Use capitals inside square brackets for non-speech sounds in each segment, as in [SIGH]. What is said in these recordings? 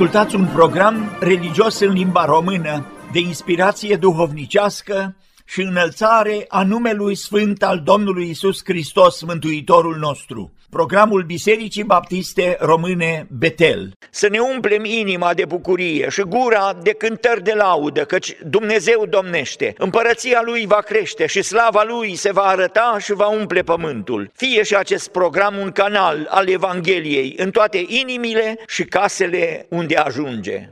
Ascultați un program religios în limba română, de inspirație duhovnicească și înălțare a numelui Sfânt al Domnului Isus Hristos, Mântuitorul nostru programul Bisericii Baptiste Române Betel. Să ne umplem inima de bucurie și gura de cântări de laudă, căci Dumnezeu domnește, împărăția Lui va crește și slava Lui se va arăta și va umple pământul. Fie și acest program un canal al Evangheliei în toate inimile și casele unde ajunge.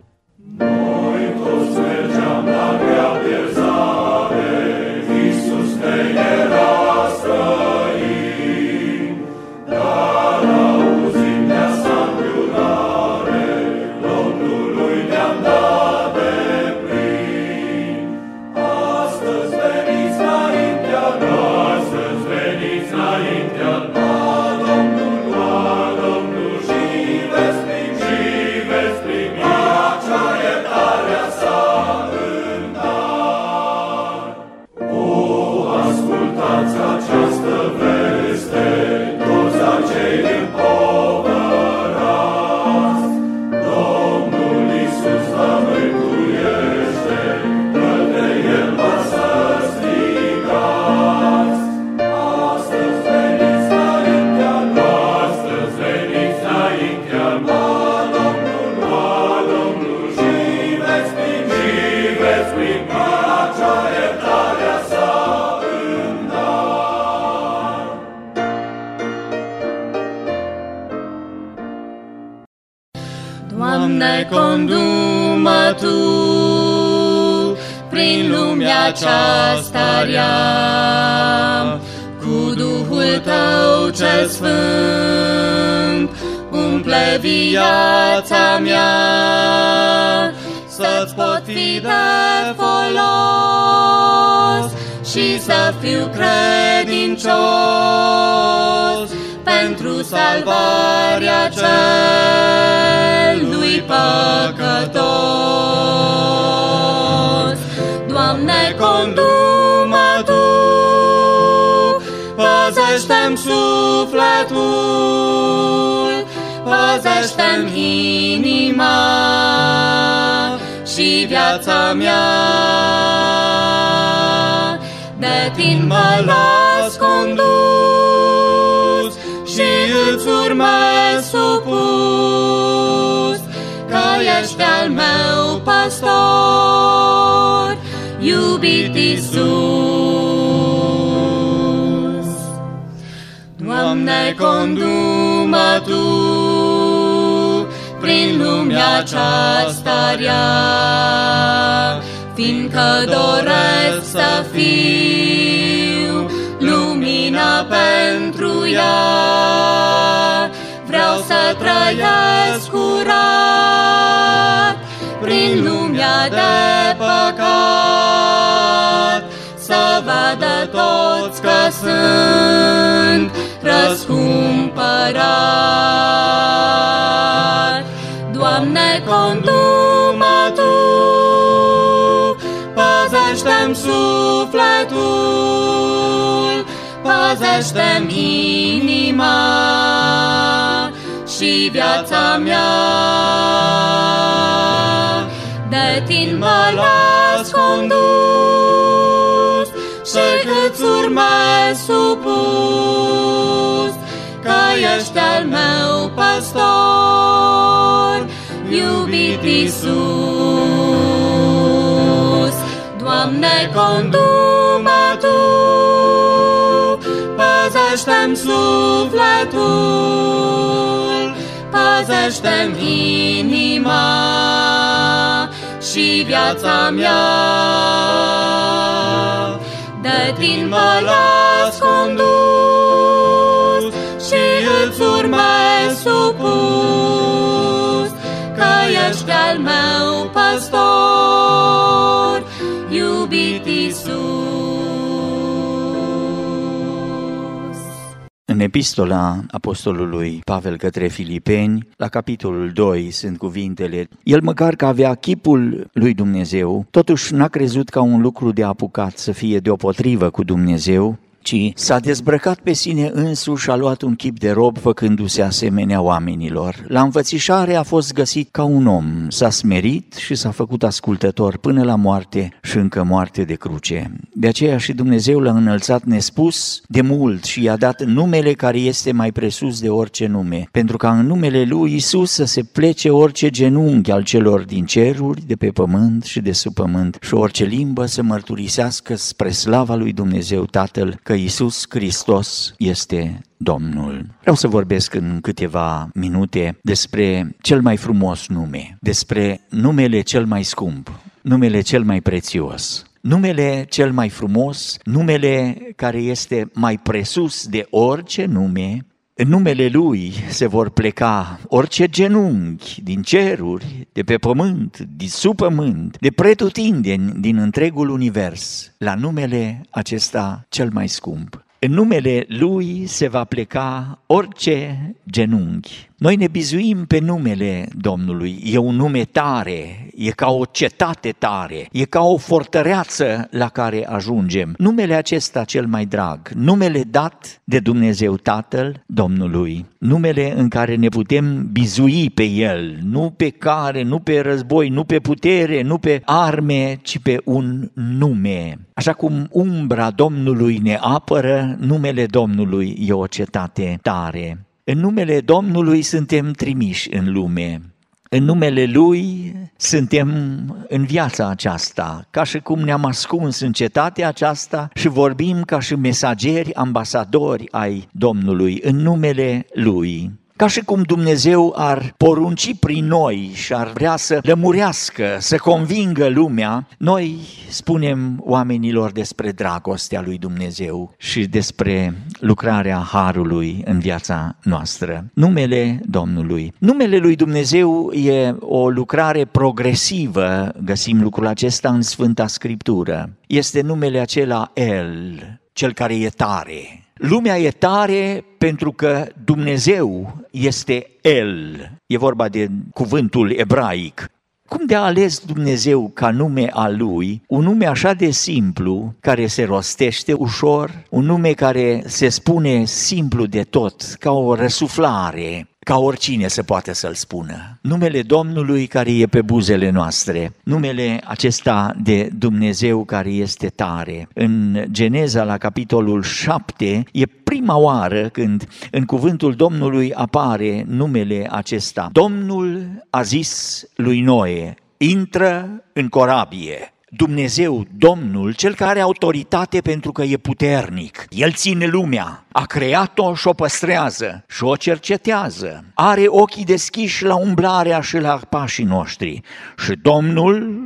Noi toți mergeam la aceasta pentru salvarea celui păcătos. Doamne, condumă Tu, păzește-mi sufletul, păzește-mi inima și viața mea. De Tine mă las condus și îți urmez supus, că ești al meu pastor iubit Iisus. Doamne, condumă Tu prin lumea aceasta rea, fiindcă doresc să fiu să trăiesc curat prin lumea de păcat, să vadă toți că sunt răscumpărat. Doamne, condumă Tu, păzește-mi sufletul, păzește-mi inima și viața mea de tine mă las condus și îți urmez supus, că ești al meu pastor, iubit Iisus. Doamne, condumă păzește-mi sufletul, păzește-mi inima, și viața mea. De tine mă las condus și îți urmez sub pus, că ești al meu păstor, iubit Iisus. În epistola apostolului Pavel către Filipeni, la capitolul 2 sunt cuvintele, el măcar că avea chipul lui Dumnezeu, totuși n-a crezut ca un lucru de apucat să fie deopotrivă cu Dumnezeu, ci s-a dezbrăcat pe sine însuși și a luat un chip de rob făcându-se asemenea oamenilor. La învățișare a fost găsit ca un om, s-a smerit și s-a făcut ascultător până la moarte și încă moarte de cruce. De aceea și Dumnezeu l-a înălțat nespus de mult și i-a dat numele care este mai presus de orice nume, pentru ca în numele lui Isus să se plece orice genunchi al celor din ceruri, de pe pământ și de sub pământ și orice limbă să mărturisească spre slava lui Dumnezeu Tatăl că Isus Hristos este Domnul. Vreau să vorbesc în câteva minute despre cel mai frumos nume, despre numele cel mai scump, numele cel mai prețios. Numele cel mai frumos, numele care este mai presus de orice nume, în numele Lui se vor pleca orice genunchi din ceruri, de pe pământ, din sub pământ, de pretutindeni din întregul univers, la numele acesta cel mai scump. În numele Lui se va pleca orice genunchi. Noi ne bizuim pe numele Domnului. E un nume tare, e ca o cetate tare, e ca o fortăreață la care ajungem. Numele acesta cel mai drag, numele dat de Dumnezeu Tatăl Domnului, numele în care ne putem bizui pe El, nu pe care, nu pe război, nu pe putere, nu pe arme, ci pe un nume. Așa cum umbra Domnului ne apără, numele Domnului e o cetate tare. În numele Domnului suntem trimiși în lume. În numele Lui suntem în viața aceasta, ca și cum ne-am ascuns în cetatea aceasta și vorbim ca și mesageri, ambasadori ai Domnului, în numele Lui. Ca și cum Dumnezeu ar porunci prin noi și ar vrea să lămurească, să convingă lumea, noi spunem oamenilor despre dragostea lui Dumnezeu și despre lucrarea Harului în viața noastră. Numele Domnului. Numele lui Dumnezeu e o lucrare progresivă, găsim lucrul acesta în Sfânta Scriptură. Este numele acela El, cel care e tare, Lumea e tare pentru că Dumnezeu este El. E vorba de cuvântul ebraic. Cum de a ales Dumnezeu ca nume al Lui, un nume așa de simplu, care se rostește ușor, un nume care se spune simplu de tot, ca o răsuflare, ca oricine să poate să-l spună. Numele Domnului care e pe buzele noastre, numele acesta de Dumnezeu care este tare. În Geneza, la capitolul 7, e prima oară când în cuvântul Domnului apare numele acesta. Domnul a zis lui Noe, intră în corabie. Dumnezeu, Domnul, cel care are autoritate pentru că e puternic. El ține lumea, a creat-o și o păstrează și o cercetează. Are ochii deschiși la umblarea și la pașii noștri. Și Domnul,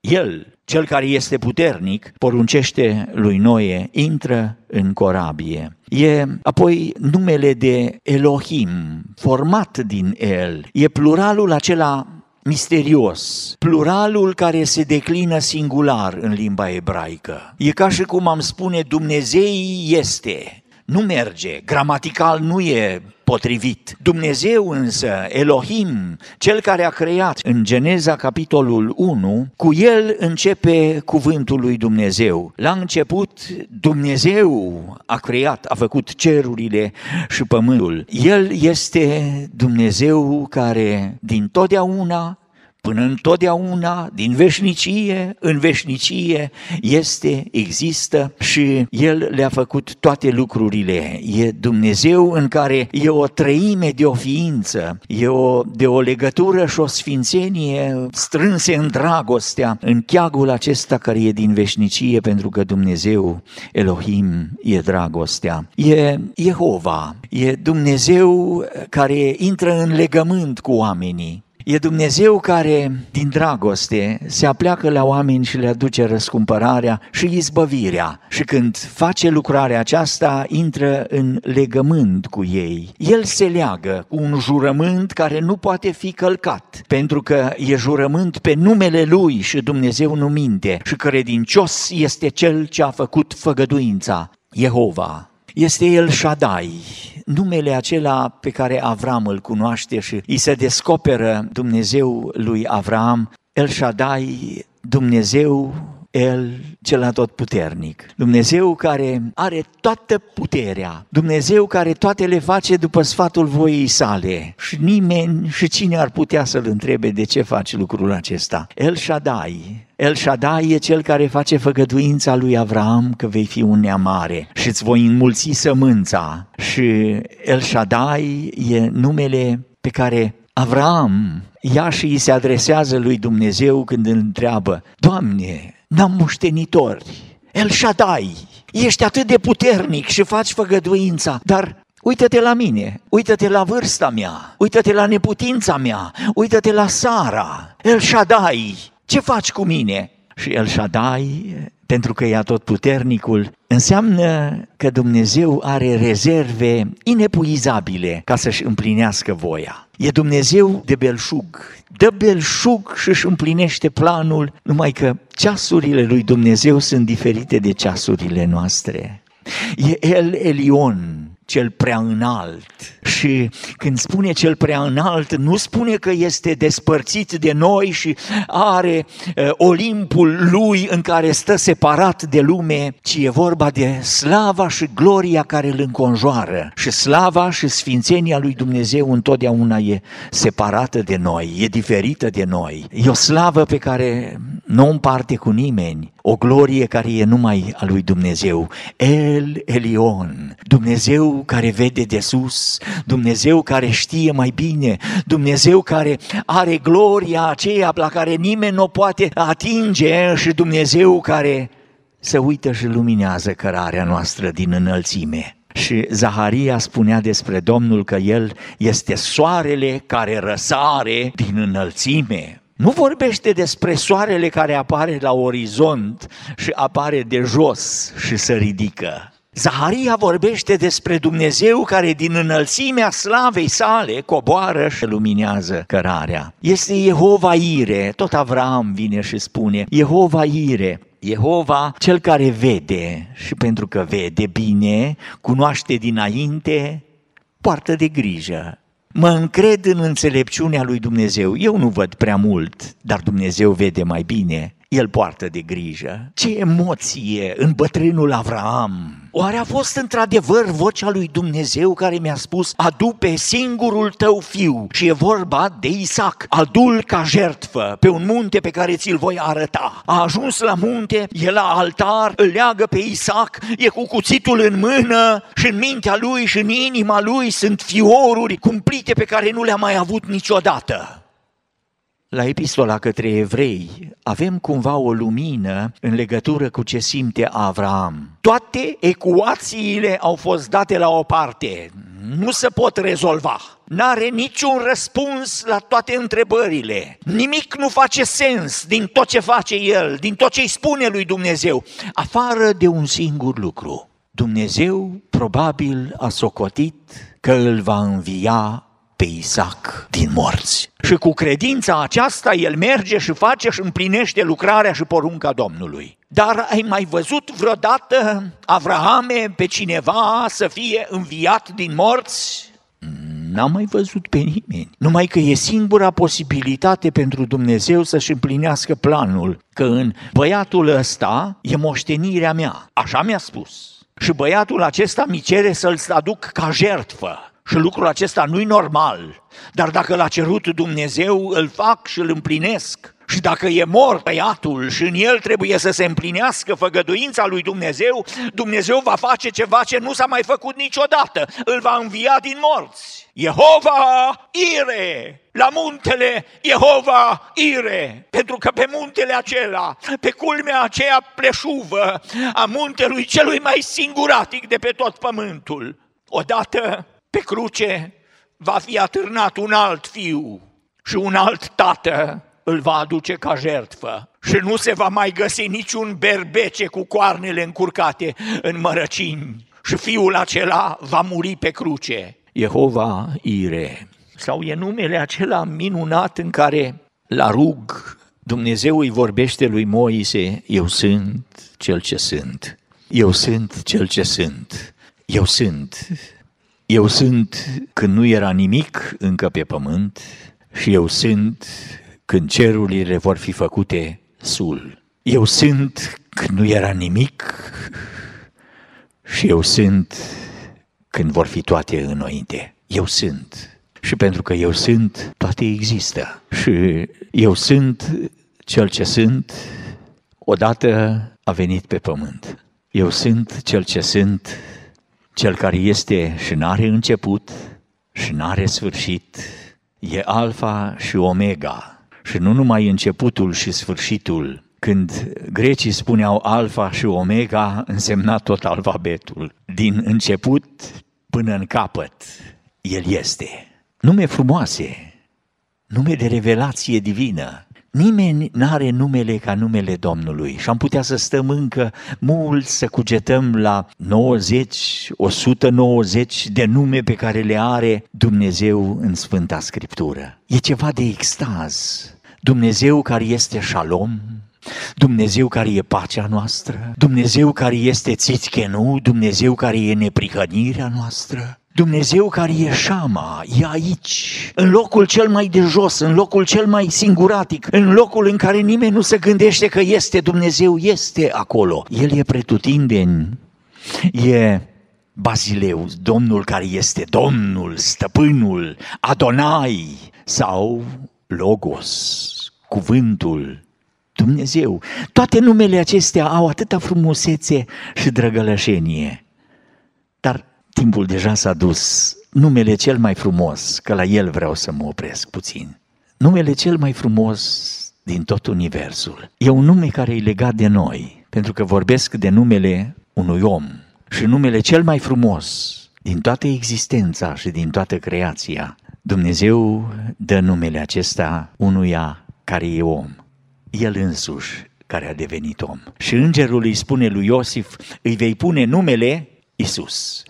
El, cel care este puternic, poruncește lui Noe, intră în corabie. E apoi numele de Elohim, format din el. E pluralul acela misterios, pluralul care se declină singular în limba ebraică. E ca și cum am spune Dumnezei este, nu merge, gramatical nu e potrivit. Dumnezeu însă, Elohim, cel care a creat în Geneza capitolul 1, cu el începe cuvântul lui Dumnezeu. La început Dumnezeu a creat, a făcut cerurile și pământul. El este Dumnezeu care din totdeauna până întotdeauna, din veșnicie în veșnicie, este, există și El le-a făcut toate lucrurile. E Dumnezeu în care e o trăime de o ființă, e o, de o legătură și o sfințenie strânse în dragostea, în cheagul acesta care e din veșnicie, pentru că Dumnezeu, Elohim, e dragostea. E Jehova, e Dumnezeu care intră în legământ cu oamenii. E Dumnezeu care, din dragoste, se apleacă la oameni și le aduce răscumpărarea și izbăvirea. Și când face lucrarea aceasta, intră în legământ cu ei. El se leagă cu un jurământ care nu poate fi călcat, pentru că e jurământ pe numele Lui și Dumnezeu nu minte și credincios este Cel ce a făcut făgăduința, Jehova. Este El Shaddai, numele acela pe care Avram îl cunoaște și îi se descoperă Dumnezeu lui Avram, El Shaddai, Dumnezeu el, cel atotputernic. Dumnezeu care are toată puterea. Dumnezeu care toate le face după sfatul voiei sale. Și nimeni și cine ar putea să-l întrebe de ce face lucrul acesta. El Shaddai. El Shaddai e cel care face făgăduința lui Avram că vei fi un neamare și îți voi înmulți sămânța. Și El Shaddai e numele pe care Avram ia și îi se adresează lui Dumnezeu când îl întreabă, Doamne, n-am moștenitori, El Shaddai, ești atât de puternic și faci făgăduința, dar Uită-te la mine, uită-te la vârsta mea, uită-te la neputința mea, uită-te la Sara, El Shaddai, ce faci cu mine? Și El Shaddai, pentru că e tot puternicul, înseamnă că Dumnezeu are rezerve inepuizabile ca să-și împlinească voia. E Dumnezeu de belșug, dă belșug și își împlinește planul, numai că ceasurile lui Dumnezeu sunt diferite de ceasurile noastre. E El Elion, cel prea înalt. Și când spune cel prea înalt, nu spune că este despărțit de noi și are uh, Olimpul lui în care stă separat de lume, ci e vorba de slava și gloria care îl înconjoară. Și slava și sfințenia lui Dumnezeu întotdeauna e separată de noi, e diferită de noi. E o slavă pe care nu o împarte cu nimeni, o glorie care e numai a lui Dumnezeu. El Elion, Dumnezeu care vede de sus, Dumnezeu care știe mai bine, Dumnezeu care are gloria aceea la care nimeni nu o poate atinge și Dumnezeu care se uită și luminează cărarea noastră din înălțime. Și Zaharia spunea despre Domnul că El este soarele care răsare din înălțime. Nu vorbește despre soarele care apare la orizont și apare de jos și se ridică. Zaharia vorbește despre Dumnezeu care din înălțimea slavei sale coboară și luminează cărarea. Este Jehova Ire, tot Avram vine și spune, Jehova Ire, Jehova, cel care vede și pentru că vede bine, cunoaște dinainte, poartă de grijă. Mă încred în înțelepciunea lui Dumnezeu. Eu nu văd prea mult, dar Dumnezeu vede mai bine. El poartă de grijă. Ce emoție în bătrânul Avraam! Oare a fost într-adevăr vocea lui Dumnezeu care mi-a spus adu pe singurul tău fiu și e vorba de Isaac, adul ca jertfă pe un munte pe care ți-l voi arăta. A ajuns la munte, e la altar, îl leagă pe Isaac, e cu cuțitul în mână și în mintea lui și în inima lui sunt fioruri cumplite pe care nu le-a mai avut niciodată la epistola către evrei avem cumva o lumină în legătură cu ce simte Avram. Toate ecuațiile au fost date la o parte, nu se pot rezolva. N-are niciun răspuns la toate întrebările. Nimic nu face sens din tot ce face el, din tot ce îi spune lui Dumnezeu, afară de un singur lucru. Dumnezeu probabil a socotit că îl va învia pe Isaac din morți. Și cu credința aceasta el merge și face și împlinește lucrarea și porunca Domnului. Dar ai mai văzut vreodată, Avrahame, pe cineva să fie înviat din morți? N-am mai văzut pe nimeni. Numai că e singura posibilitate pentru Dumnezeu să-și împlinească planul, că în băiatul ăsta e moștenirea mea. Așa mi-a spus. Și băiatul acesta mi cere să-l aduc ca jertfă. Și lucrul acesta nu-i normal, dar dacă l-a cerut Dumnezeu, îl fac și îl împlinesc. Și dacă e mort băiatul și în el trebuie să se împlinească făgăduința lui Dumnezeu, Dumnezeu va face ceva ce nu s-a mai făcut niciodată. Îl va învia din morți. Jehova Ire, la muntele Jehova Ire, pentru că pe muntele acela, pe culmea aceea pleșuvă a muntelui celui mai singuratic de pe tot pământul, odată pe cruce va fi atârnat un alt fiu și un alt tată îl va aduce ca jertfă și nu se va mai găsi niciun berbece cu coarnele încurcate în mărăcini și fiul acela va muri pe cruce. Jehova Ire. Sau e numele acela minunat în care la rug Dumnezeu îi vorbește lui Moise, eu sunt cel ce sunt. Eu sunt cel ce sunt. Eu sunt. Eu sunt când nu era nimic încă pe pământ și eu sunt când cerurile vor fi făcute sul. Eu sunt când nu era nimic și eu sunt când vor fi toate înainte. Eu sunt. Și pentru că eu sunt, toate există. Și eu sunt cel ce sunt, odată a venit pe pământ. Eu sunt cel ce sunt, cel care este și n-are început și n-are sfârșit. E alfa și omega. Și nu numai începutul și sfârșitul, când grecii spuneau alfa și omega, însemna tot alfabetul. Din început până în capăt, el este. Nume frumoase, nume de revelație divină. Nimeni n-are numele ca numele Domnului și am putea să stăm încă mult să cugetăm la 90, 190 de nume pe care le are Dumnezeu în Sfânta Scriptură. E ceva de extaz. Dumnezeu care este șalom, Dumnezeu care e pacea noastră, Dumnezeu care este țițchenu, Dumnezeu care e neprihănirea noastră, Dumnezeu care e șama, e aici, în locul cel mai de jos, în locul cel mai singuratic, în locul în care nimeni nu se gândește că este Dumnezeu, este acolo. El e pretutindeni, e Bazileu, Domnul care este Domnul, Stăpânul, Adonai sau Logos, cuvântul, Dumnezeu. Toate numele acestea au atâta frumusețe și drăgălășenie. Dar timpul deja s-a dus. Numele cel mai frumos, că la el vreau să mă opresc puțin. Numele cel mai frumos din tot universul. E un nume care e legat de noi, pentru că vorbesc de numele unui om. Și numele cel mai frumos din toată existența și din toată creația, Dumnezeu dă numele acesta unuia care e om el însuși care a devenit om. Și îngerul îi spune lui Iosif, îi vei pune numele Isus,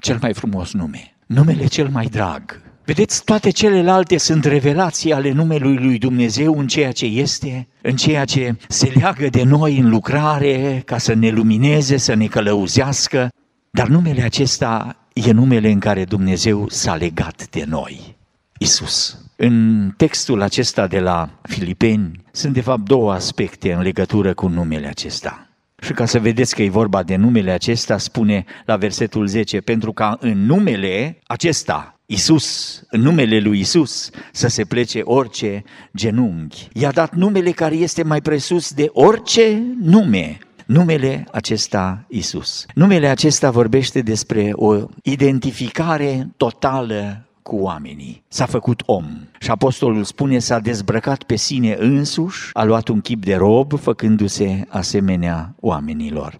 cel mai frumos nume, numele cel mai drag. Vedeți, toate celelalte sunt revelații ale numelui lui Dumnezeu în ceea ce este, în ceea ce se leagă de noi în lucrare, ca să ne lumineze, să ne călăuzească, dar numele acesta e numele în care Dumnezeu s-a legat de noi, Isus. În textul acesta de la Filipeni sunt de fapt două aspecte în legătură cu numele acesta. Și ca să vedeți că e vorba de numele acesta, spune la versetul 10, pentru ca în numele acesta, Isus, în numele lui Isus, să se plece orice genunchi. I-a dat numele care este mai presus de orice nume, numele acesta Isus. Numele acesta vorbește despre o identificare totală cu oamenii. S-a făcut om. Și apostolul spune, s-a dezbrăcat pe sine însuși, a luat un chip de rob, făcându-se asemenea oamenilor.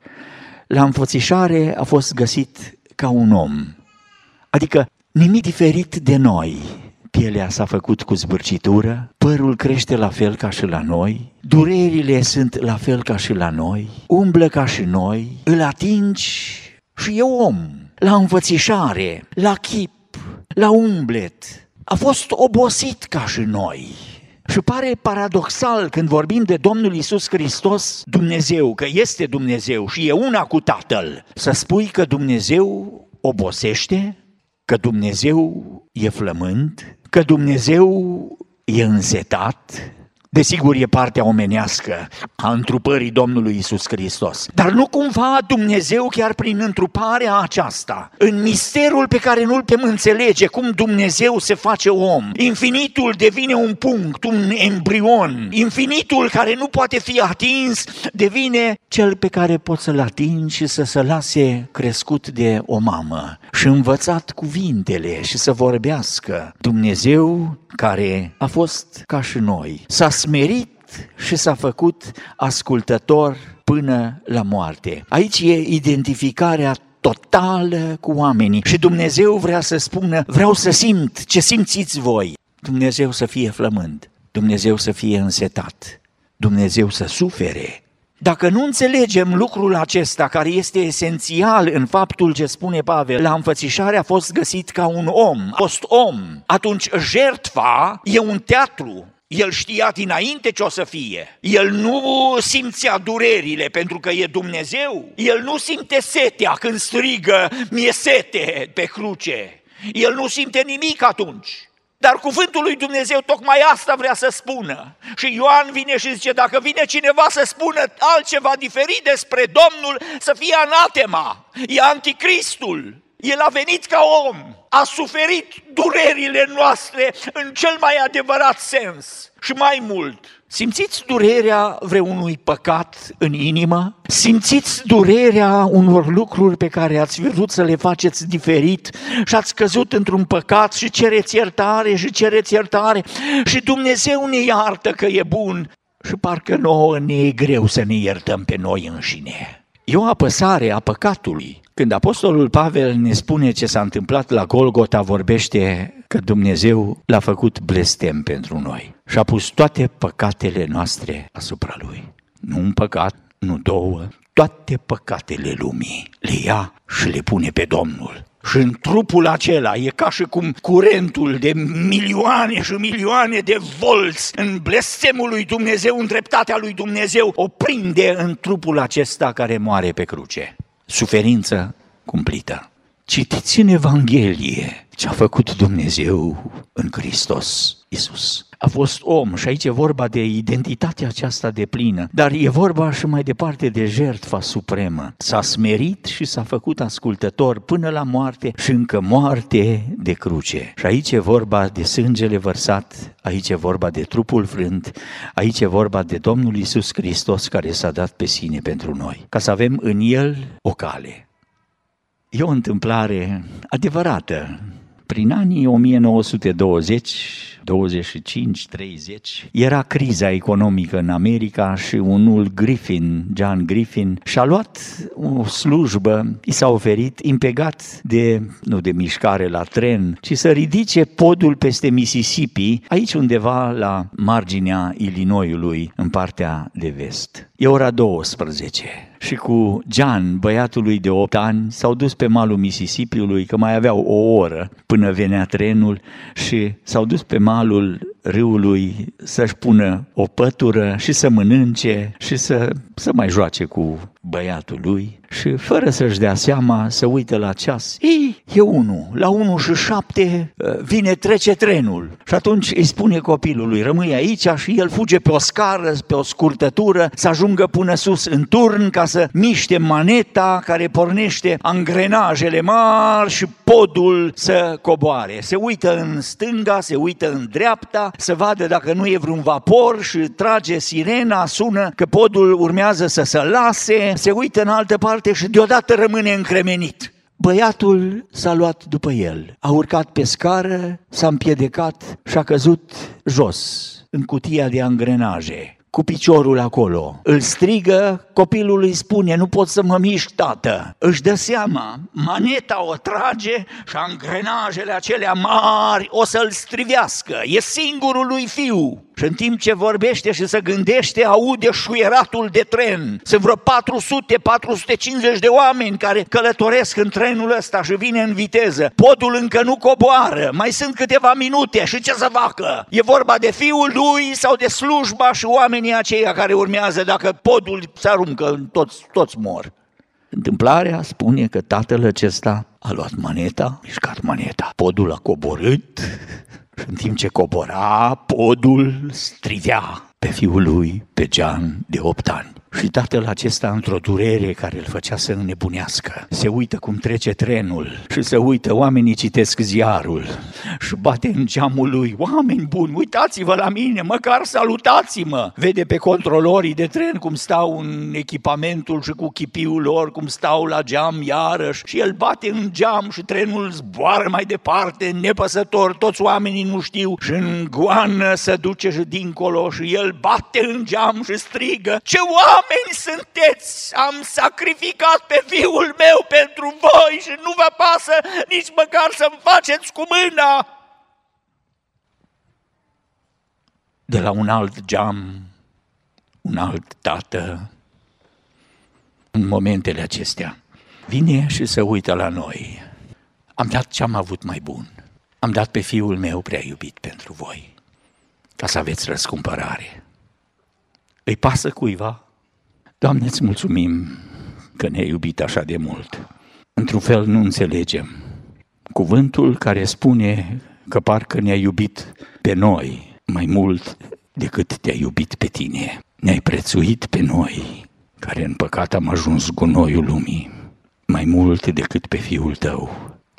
La înfățișare a fost găsit ca un om. Adică nimic diferit de noi. Pielea s-a făcut cu zbârcitură, părul crește la fel ca și la noi, durerile sunt la fel ca și la noi, umblă ca și noi, îl atingi și e om. La înfățișare, la chip, la umblet, a fost obosit ca și noi. Și pare paradoxal când vorbim de Domnul Isus Hristos, Dumnezeu, că este Dumnezeu și e una cu Tatăl, să spui că Dumnezeu obosește, că Dumnezeu e flământ, că Dumnezeu e însetat, Desigur, e partea omenească a întrupării Domnului Isus Hristos. Dar nu cumva Dumnezeu, chiar prin întruparea aceasta, în misterul pe care nu-l putem înțelege, cum Dumnezeu se face om, infinitul devine un punct, un embrion, infinitul care nu poate fi atins, devine cel pe care poți să-l atingi și să se lase crescut de o mamă și învățat cuvintele și să vorbească. Dumnezeu care a fost ca și noi, s-a smerit și s-a făcut ascultător până la moarte. Aici e identificarea totală cu oamenii și Dumnezeu vrea să spună, vreau să simt ce simțiți voi. Dumnezeu să fie flămând, Dumnezeu să fie însetat, Dumnezeu să sufere. Dacă nu înțelegem lucrul acesta, care este esențial în faptul ce spune Pavel, la înfățișare a fost găsit ca un om, a fost om, atunci jertfa e un teatru, el știa dinainte ce o să fie. El nu simțea durerile pentru că e Dumnezeu. El nu simte setea când strigă, mi-e sete pe cruce. El nu simte nimic atunci. Dar cuvântul lui Dumnezeu tocmai asta vrea să spună. Și Ioan vine și zice, dacă vine cineva să spună altceva diferit despre Domnul, să fie anatema, e anticristul. El a venit ca om, a suferit durerile noastre în cel mai adevărat sens. Și mai mult, simțiți durerea vreunui păcat în inimă? Simțiți durerea unor lucruri pe care ați vrut să le faceți diferit și ați căzut într-un păcat și cereți iertare și cereți iertare și Dumnezeu ne iartă că e bun și parcă nouă ne e greu să ne iertăm pe noi înșine. E o apăsare a păcatului. Când Apostolul Pavel ne spune ce s-a întâmplat la Golgota, vorbește că Dumnezeu l-a făcut blestem pentru noi și a pus toate păcatele noastre asupra lui. Nu un păcat, nu două, toate păcatele lumii le ia și le pune pe Domnul. Și în trupul acela e ca și cum curentul de milioane și milioane de volți în blestemul lui Dumnezeu, în dreptatea lui Dumnezeu, o prinde în trupul acesta care moare pe cruce. Suferință cumplită. Citiți în Evanghelie ce a făcut Dumnezeu în Hristos Isus. A fost om și aici e vorba de identitatea aceasta de plină, dar e vorba și mai departe de jertfa supremă. S-a smerit și s-a făcut ascultător până la moarte și încă moarte de cruce. Și aici e vorba de sângele vărsat, aici e vorba de trupul frânt, aici e vorba de Domnul Isus Hristos care s-a dat pe sine pentru noi, ca să avem în El o cale. E o întâmplare adevărată. Prin anii 1920, 25, 30, era criza economică în America și unul Griffin, John Griffin, și-a luat o slujbă, i s-a oferit impegat de, nu de mișcare la tren, ci să ridice podul peste Mississippi, aici undeva la marginea Illinoisului, în partea de vest. E ora 12 și cu John, băiatului de 8 ani, s-au dus pe malul Mississippiului, că mai aveau o oră până venea trenul și s-au dus pe malul râului să-și pună o pătură și să mănânce și să, să mai joace cu băiatul lui și fără să-și dea seama să uită la ceas. Ei, e unul, la unu și șapte uh, vine, trece trenul și atunci îi spune copilului, rămâi aici și el fuge pe o scară, pe o scurtătură, să ajungă până sus în turn ca să miște maneta care pornește angrenajele mari și podul să coboare. Se uită în stânga, se uită în dreapta, să vadă dacă nu e vreun vapor și trage sirena, sună că podul urmează să se lase, se uită în altă parte și deodată rămâne încremenit. Băiatul s-a luat după el, a urcat pe scară, s-a împiedecat și a căzut jos în cutia de angrenaje cu piciorul acolo. Îl strigă, copilul îi spune, nu pot să mă mișc, tată. Își dă seama, maneta o trage și angrenajele acelea mari o să-l strivească. E singurul lui fiu. Și în timp ce vorbește și se gândește, aude șuieratul de tren. Sunt vreo 400-450 de oameni care călătoresc în trenul ăsta și vine în viteză. Podul încă nu coboară, mai sunt câteva minute și ce să facă? E vorba de fiul lui sau de slujba și oamenii aceia care urmează dacă podul se aruncă, toți, toți mor. Întâmplarea spune că tatăl acesta a luat maneta, mișcat maneta, podul a coborât, [LAUGHS] în timp ce cobora, podul strivea pe fiul lui, pe Jean, de opt ani. Și tatăl acesta, într-o durere care îl făcea să înnebunească, se uită cum trece trenul și se uită, oamenii citesc ziarul și bate în geamul lui, oameni buni, uitați-vă la mine, măcar salutați-mă! Vede pe controlorii de tren cum stau în echipamentul și cu chipiul lor, cum stau la geam iarăși și el bate în geam și trenul zboară mai departe, nepăsător, toți oamenii nu știu și în goană se duce și dincolo și el bate în geam și strigă, ce oameni! Oameni sunteți, am sacrificat pe fiul meu pentru voi și nu vă pasă nici măcar să-mi faceți cu mâna. de la un alt geam, un alt tată, în momentele acestea, vine și se uită la noi. Am dat ce am avut mai bun. Am dat pe fiul meu prea iubit pentru voi, ca să aveți răscumpărare. Îi pasă cuiva? Doamne, îți mulțumim că ne-ai iubit așa de mult. Într-un fel nu înțelegem. Cuvântul care spune că parcă ne-ai iubit pe noi mai mult decât te-a iubit pe tine. Ne-ai prețuit pe noi, care în păcat am ajuns gunoiul lumii, mai mult decât pe Fiul tău,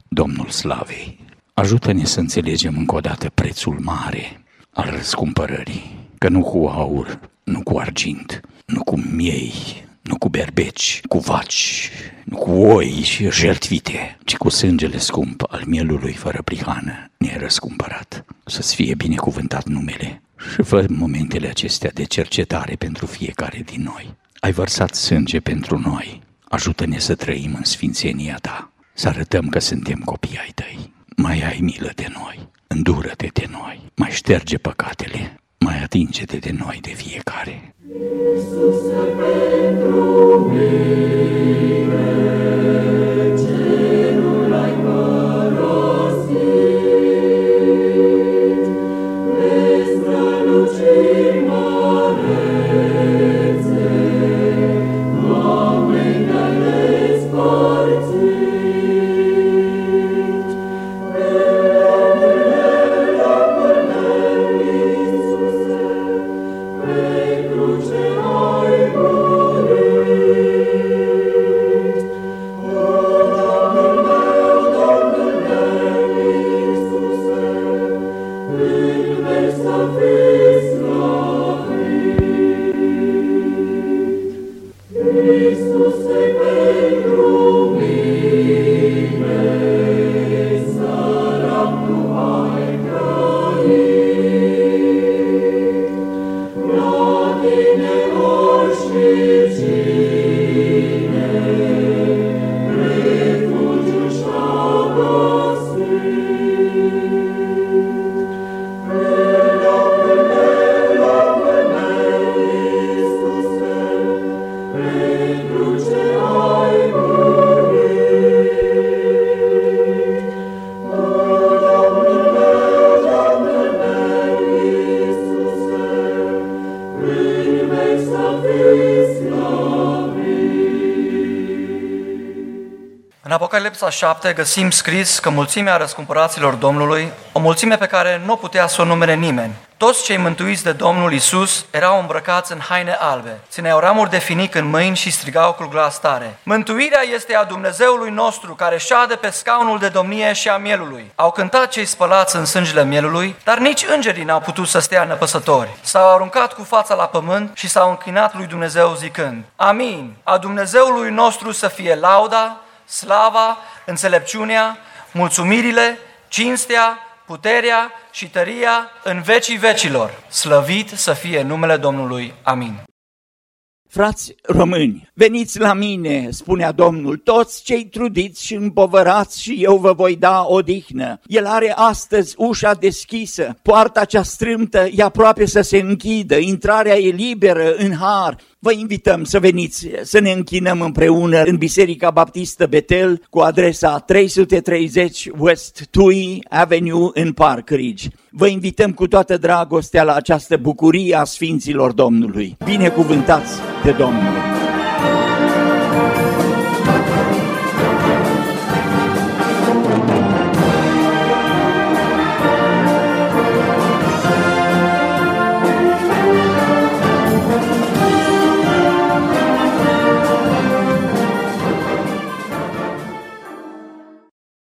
Domnul Slavei. Ajută-ne să înțelegem încă o dată prețul mare al răscumpărării, că nu cu aur, nu cu argint, nu cu miei, nu cu berbeci, cu vaci, nu cu oi și jertvite, ci cu sângele scump al mielului fără prihană ne-ai răscumpărat. Să-ți fie binecuvântat numele și fă momentele acestea de cercetare pentru fiecare din noi. Ai vărsat sânge pentru noi. Ajută-ne să trăim în sfințenia ta, să arătăm că suntem copii ai tăi. Mai ai milă de noi, îndură-te de noi, mai șterge păcatele, mai atinge-te de noi de fiecare. Iisuse, pentru mine. Apocalipsa 7 găsim scris că mulțimea răscumpăraților Domnului, o mulțime pe care nu putea să o numere nimeni. Toți cei mântuiți de Domnul Isus erau îmbrăcați în haine albe, țineau ramuri de finic în mâini și strigau cu glas tare. Mântuirea este a Dumnezeului nostru care șade pe scaunul de domnie și a mielului. Au cântat cei spălați în sângele mielului, dar nici îngerii n-au putut să stea năpăsători. S-au aruncat cu fața la pământ și s-au închinat lui Dumnezeu zicând, Amin, a Dumnezeului nostru să fie lauda, slava, înțelepciunea, mulțumirile, cinstea, puterea și tăria în vecii vecilor. Slăvit să fie numele Domnului. Amin. Frați români, veniți la mine, spunea Domnul, toți cei trudiți și împovărați și eu vă voi da odihnă. El are astăzi ușa deschisă, poarta cea strâmtă e aproape să se închidă, intrarea e liberă în har. Vă invităm să veniți să ne închinăm împreună în Biserica Baptistă Betel cu adresa 330 West Tui Avenue în Park Ridge. Vă invităm cu toată dragostea la această bucurie a Sfinților Domnului. Binecuvântați de Domnul!